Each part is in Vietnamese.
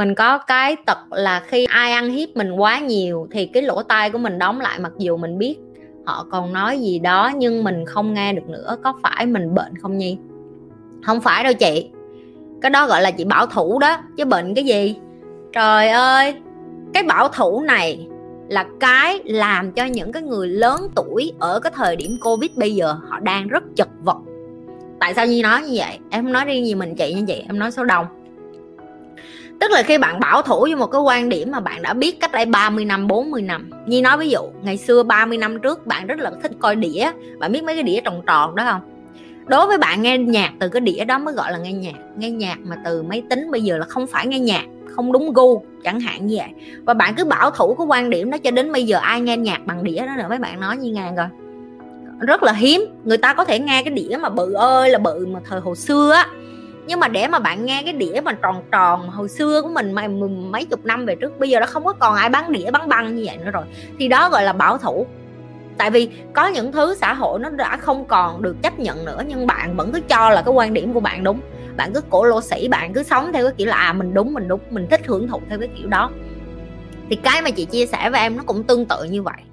mình có cái tật là khi ai ăn hiếp mình quá nhiều thì cái lỗ tai của mình đóng lại mặc dù mình biết họ còn nói gì đó nhưng mình không nghe được nữa. Có phải mình bệnh không nhi? Không phải đâu chị. Cái đó gọi là chị bảo thủ đó. Chứ bệnh cái gì? Trời ơi! Cái bảo thủ này là cái làm cho những cái người lớn tuổi ở cái thời điểm covid bây giờ họ đang rất chật vật. Tại sao nhi nói như vậy? Em không nói riêng gì mình chị như vậy em nói số đông tức là khi bạn bảo thủ với một cái quan điểm mà bạn đã biết cách đây 30 năm 40 năm. Nhi nói ví dụ, ngày xưa 30 năm trước bạn rất là thích coi đĩa, bạn biết mấy cái đĩa tròn tròn đó không? Đối với bạn nghe nhạc, từ cái đĩa đó mới gọi là nghe nhạc. Nghe nhạc mà từ máy tính bây giờ là không phải nghe nhạc, không đúng gu, chẳng hạn như vậy. Và bạn cứ bảo thủ cái quan điểm đó cho đến bây giờ ai nghe nhạc bằng đĩa đó nữa mấy bạn nói như ngàn rồi rất là hiếm, người ta có thể nghe cái đĩa mà bự ơi, là bự mà thời hồi xưa á nhưng mà để mà bạn nghe cái đĩa mà tròn tròn hồi xưa của mình mấy, mấy chục năm về trước bây giờ nó không có còn ai bán đĩa bán băng như vậy nữa rồi. Thì đó gọi là bảo thủ. Tại vì có những thứ xã hội nó đã không còn được chấp nhận nữa nhưng bạn vẫn cứ cho là cái quan điểm của bạn đúng. Bạn cứ cổ lỗ sĩ bạn cứ sống theo cái kiểu là à mình đúng mình đúng mình thích hưởng thụ theo cái kiểu đó. Thì cái mà chị chia sẻ với em nó cũng tương tự như vậy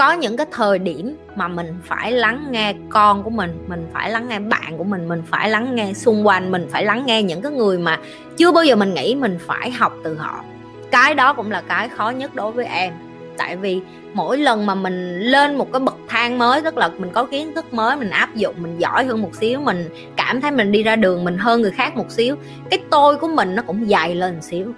có những cái thời điểm mà mình phải lắng nghe con của mình mình phải lắng nghe bạn của mình mình phải lắng nghe xung quanh, mình phải lắng nghe những cái người mà chưa bao giờ mình nghĩ mình phải học từ họ. Cái đó cũng là cái khó nhất đối với em. Tại vì mỗi lần mà mình lên một cái bậc thang mới, tức là mình có kiến thức mới, mình áp dụng, mình giỏi hơn một xíu, mình cảm thấy mình đi ra đường mình hơn người khác một xíu, cái tôi của mình nó cũng dày lên một xíu.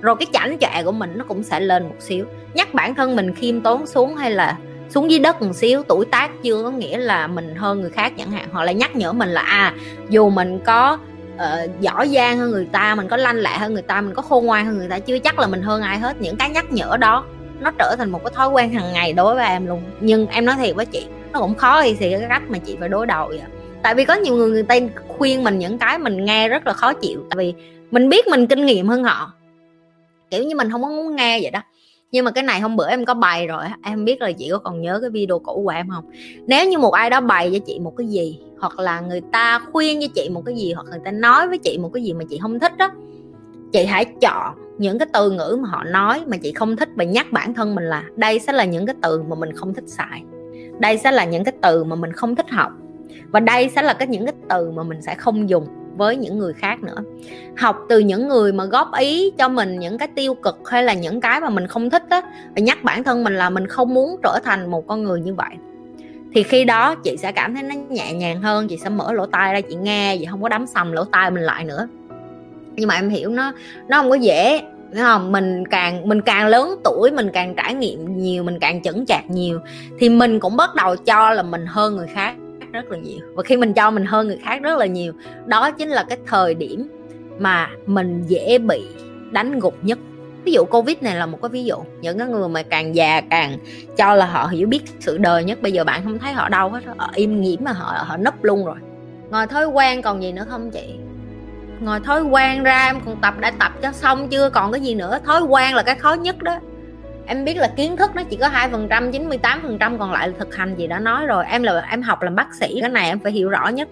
Rồi cái chảnh chọe của mình nó cũng sẽ lên một xíu nhắc bản thân mình khiêm tốn xuống hay là xuống dưới đất một xíu tuổi tác chưa có nghĩa là mình hơn người khác chẳng hạn. Họ lại nhắc nhở mình là à dù mình có uh, giỏi giang hơn người ta mình có lanh lẹ hơn người ta mình có khôn ngoan hơn người ta chưa chắc là mình hơn ai hết. Những cái nhắc nhở đó nó trở thành một cái thói quen hàng ngày đối với em luôn. Nhưng em nói thiệt với chị nó cũng khó thì cái cách mà chị phải đối đầu vậy tại vì có nhiều người người ta khuyên mình những cái mình nghe rất là khó chịu. Tại vì mình biết mình kinh nghiệm hơn họ. Kiểu như mình không có muốn nghe vậy đó nhưng mà cái này hôm bữa em có bày rồi, em biết là chị có còn nhớ cái video cũ của em không? Nếu như một ai đó bày cho chị một cái gì, hoặc là người ta khuyên cho chị một cái gì, hoặc người ta nói với chị một cái gì mà chị không thích đó chị hãy chọn những cái từ ngữ mà họ nói mà chị không thích và nhắc bản thân mình là đây sẽ là những cái từ mà mình không thích xài. Đây sẽ là những cái từ mà mình không thích học. Và đây sẽ là cái những cái từ mà mình sẽ không dùng với những người khác nữa. Học từ những người mà góp ý cho mình những cái tiêu cực hay là những cái mà mình không thích á, và nhắc bản thân mình là mình không muốn trở thành một con người như vậy. Thì khi đó chị sẽ cảm thấy nó nhẹ nhàng hơn, chị sẽ mở lỗ tai ra chị nghe, chị không có đắm sầm lỗ tai mình lại nữa. Nhưng mà em hiểu nó nó không có dễ Đúng không? Mình càng mình càng lớn tuổi, mình càng trải nghiệm nhiều, mình càng chững chạc nhiều, thì mình cũng bắt đầu cho là mình hơn người khác rất là nhiều. Và khi mình cho mình hơn người khác rất là nhiều. Đó chính là cái thời điểm mà mình dễ bị đánh gục nhất. Ví dụ covid này là một cái ví dụ. Những cái người mà càng già càng cho là họ hiểu biết sự đời nhất. Bây giờ bạn không thấy họ đâu hết. Họ im nhiễm mà họ họ nấp luôn rồi. Ngồi thói quen còn gì nữa không chị? Ngồi thói quen ra, em còn tập, đã tập cho xong chưa? Còn cái gì nữa? Thói quen là cái khó nhất đó em biết là kiến thức nó chỉ có hai phần trăm, chín mươi tám phần trăm còn lại là thực hành gì đã nói rồi. Em là, em học làm bác sĩ, cái này em phải hiểu rõ nhất.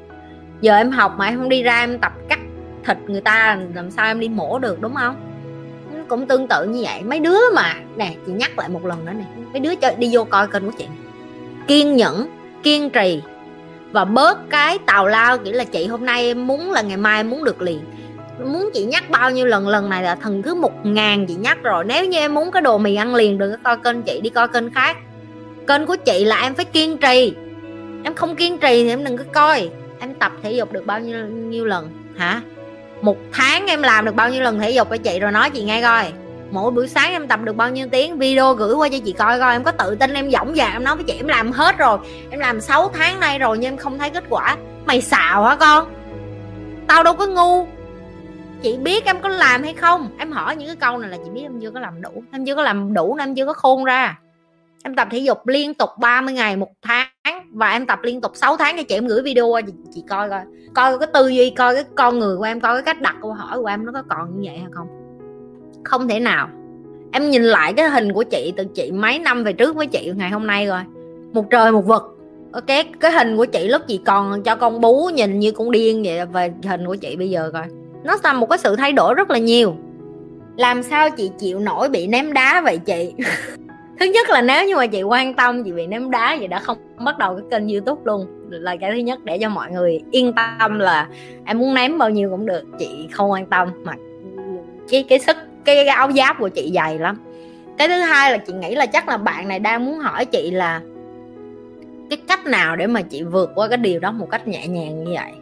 Giờ em học mà em không đi ra em tập cắt thịt người ta, làm sao em đi mổ được, đúng không? Cũng tương tự như vậy. Mấy đứa mà, nè, chị nhắc lại một lần nữa nè. Mấy đứa cho đi vô coi kênh của chị kiên nhẫn, kiên trì và bớt cái tào lao kiểu là chị hôm nay em muốn là ngày mai em muốn được liền muốn chị nhắc bao nhiêu lần lần này là thần thứ một ngàn chị nhắc rồi. Nếu như em muốn cái đồ mì ăn liền, đừng có coi kênh chị, đi coi kênh khác. Kênh của chị là em phải kiên trì. Em không kiên trì thì em đừng có coi. Em tập thể dục được bao nhiêu nhiêu lần? Hả? Một tháng em làm được bao nhiêu lần thể dục cho chị rồi nói chị nghe coi. Mỗi buổi sáng em tập được bao nhiêu tiếng? Video gửi qua cho chị coi coi. Em có tự tin em dõng dạc em nói với chị, em làm hết rồi. Em làm 6 tháng nay rồi nhưng em không thấy kết quả. Mày xạo hả con? Tao đâu có ngu chị biết em có làm hay không? Em hỏi những cái câu này là chị biết em chưa có làm đủ. Em chưa có làm đủ em chưa có khôn ra. Em tập thể dục liên tục 30 ngày một tháng và em tập liên tục 6 tháng cho chị. Em gửi video qua chị, chị coi coi. Coi cái tư duy coi cái con người của em coi cái cách đặt câu hỏi của em nó có còn như vậy hay không? Không thể nào. Em nhìn lại cái hình của chị từ chị mấy năm về trước với chị ngày hôm nay rồi. Một trời một vực. Ok cái hình của chị lúc chị còn cho con bú nhìn như con điên vậy về hình của chị bây giờ coi nó là một cái sự thay đổi rất là nhiều. Làm sao chị chịu nổi bị ném đá vậy chị? Thứ nhất là nếu như mà chị quan tâm chị bị ném đá vậy đã không bắt đầu cái kênh youtube luôn. Là cái thứ nhất để cho mọi người yên tâm là em muốn ném bao nhiêu cũng được chị không quan tâm mà cái cái sức cái, cái áo giáp của chị dày lắm. Cái thứ hai là chị nghĩ là chắc là bạn này đang muốn hỏi chị là cái cách nào để mà chị vượt qua cái điều đó một cách nhẹ nhàng như vậy?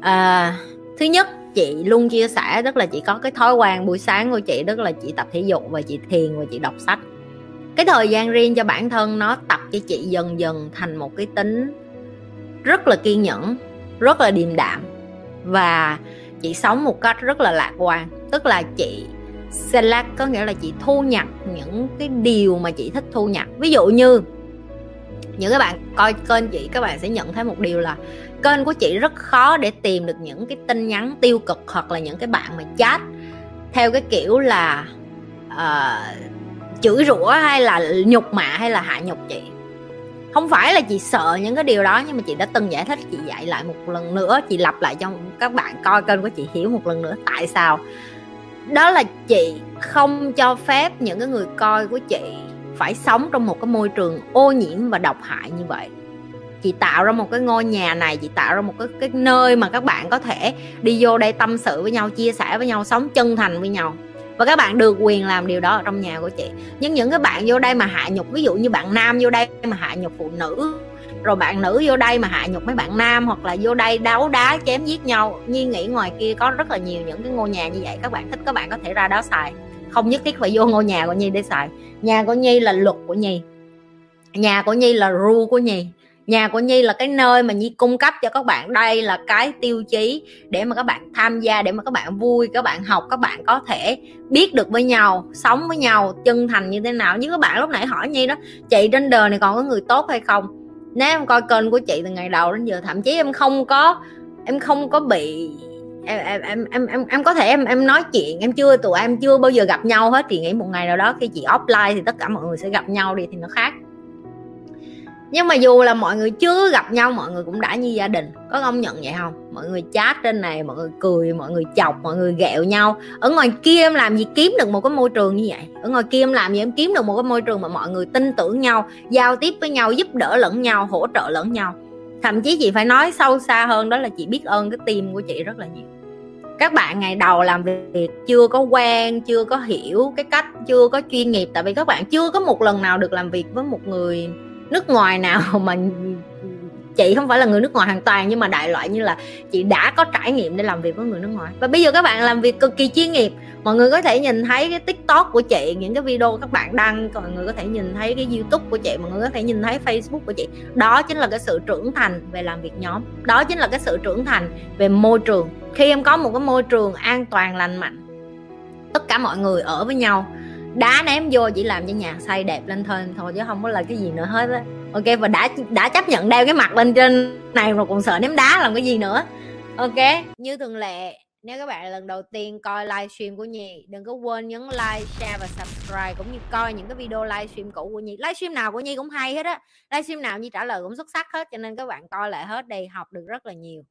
À, thứ nhất chị luôn chia sẻ, tức là chị có cái thói quen buổi sáng của chị, tức là chị tập thể dục và chị thiền và chị đọc sách. Cái thời gian riêng cho bản thân nó tập cho chị dần dần thành một cái tính rất là kiên nhẫn, rất là điềm đạm và chị sống một cách rất là lạc quan. Tức là chị select, có nghĩa là chị thu nhập những cái điều mà chị thích thu nhập. Ví dụ như những các bạn coi kênh chị các bạn sẽ nhận thấy một điều là kênh của chị rất khó để tìm được những cái tin nhắn tiêu cực hoặc là những cái bạn mà chat theo cái kiểu là uh, chửi rủa hay là nhục mạ hay là hạ nhục chị. Không phải là chị sợ những cái điều đó nhưng mà chị đã từng giải thích chị dạy lại một lần nữa chị lặp lại cho các bạn coi kênh của chị hiểu một lần nữa tại sao. Đó là chị không cho phép những cái người coi của chị phải sống trong một cái môi trường ô nhiễm và độc hại như vậy. Chị tạo ra một cái ngôi nhà này, chị tạo ra một cái cái nơi mà các bạn có thể đi vô đây tâm sự với nhau, chia sẻ với nhau, sống chân thành với nhau. Và các bạn được quyền làm điều đó ở trong nhà của chị. Nhưng những cái bạn vô đây mà hạ nhục, ví dụ như bạn nam vô đây mà hạ nhục phụ nữ, rồi bạn nữ vô đây mà hạ nhục mấy bạn nam hoặc là vô đây đấu đá, chém giết nhau nhi nghĩ ngoài kia có rất là nhiều những cái ngôi nhà như vậy. Các bạn thích, các bạn có thể ra đó xài không nhất thiết phải vô ngôi nhà của nhi để xài. Nhà của nhi là luật của nhi. Nhà của nhi là rule của nhi. Nhà của nhi là cái nơi mà nhi cung cấp cho các bạn. Đây là cái tiêu chí để mà các bạn tham gia, để mà các bạn vui, các bạn học, các bạn có thể biết được với nhau, sống với nhau, chân thành như thế nào. Như các bạn lúc nãy hỏi nhi đó, chị trên đời này còn có người tốt hay không? Nếu em coi kênh của chị từ ngày đầu đến giờ, thậm chí em không có, em không có bị em em em em em, em có thể em em nói chuyện em chưa tụi em chưa bao giờ gặp nhau hết thì nghĩ một ngày nào đó khi chị offline thì tất cả mọi người sẽ gặp nhau đi thì nó khác. Nhưng mà dù là mọi người chưa gặp nhau mọi người cũng đã như gia đình có công nhận vậy không? Mọi người chat trên này mọi người cười mọi người chọc mọi người ghẹo nhau. Ở ngoài kia em làm gì kiếm được một cái môi trường như vậy? Ở ngoài kia em làm gì em kiếm được một cái môi trường mà mọi người tin tưởng nhau giao tiếp với nhau giúp đỡ lẫn nhau hỗ trợ lẫn nhau? Thậm chí chị phải nói sâu xa hơn đó là chị biết ơn cái team của chị rất là nhiều các bạn ngày đầu làm việc chưa có quen, chưa có hiểu cái cách, chưa có chuyên nghiệp. Tại vì các bạn chưa có một lần nào được làm việc với một người nước ngoài nào mà chị không phải là người nước ngoài hoàn toàn, nhưng mà đại loại như là chị đã có trải nghiệm để làm việc với người nước ngoài. Và bây giờ các bạn làm việc cực kỳ chuyên nghiệp mọi người có thể nhìn thấy cái tiktok của chị, những cái video các bạn đăng, mọi người có thể nhìn thấy cái youtube của chị, mọi người có thể nhìn thấy facebook của chị. Đó chính là cái sự trưởng thành về làm việc nhóm. Đó chính là cái sự trưởng thành về môi trường. Khi em có một cái môi trường an toàn, lành mạnh, tất cả mọi người ở với nhau, đá ném vô chỉ làm cho nhà xây đẹp lên thôi thôi chứ không có là cái gì nữa hết á. Ok, và đã đã chấp nhận đeo cái mặt lên trên này rồi còn sợ ném đá làm cái gì nữa. Ok, như thường lệ nếu các bạn lần đầu tiên coi livestream của Nhi Đừng có quên nhấn like, share và subscribe Cũng như coi những cái video livestream cũ của Nhi. Livestream nào của Nhi cũng hay hết á. Livestream nào Nhi trả lời cũng xuất sắc hết Cho nên các bạn coi lại hết đi học được rất là nhiều.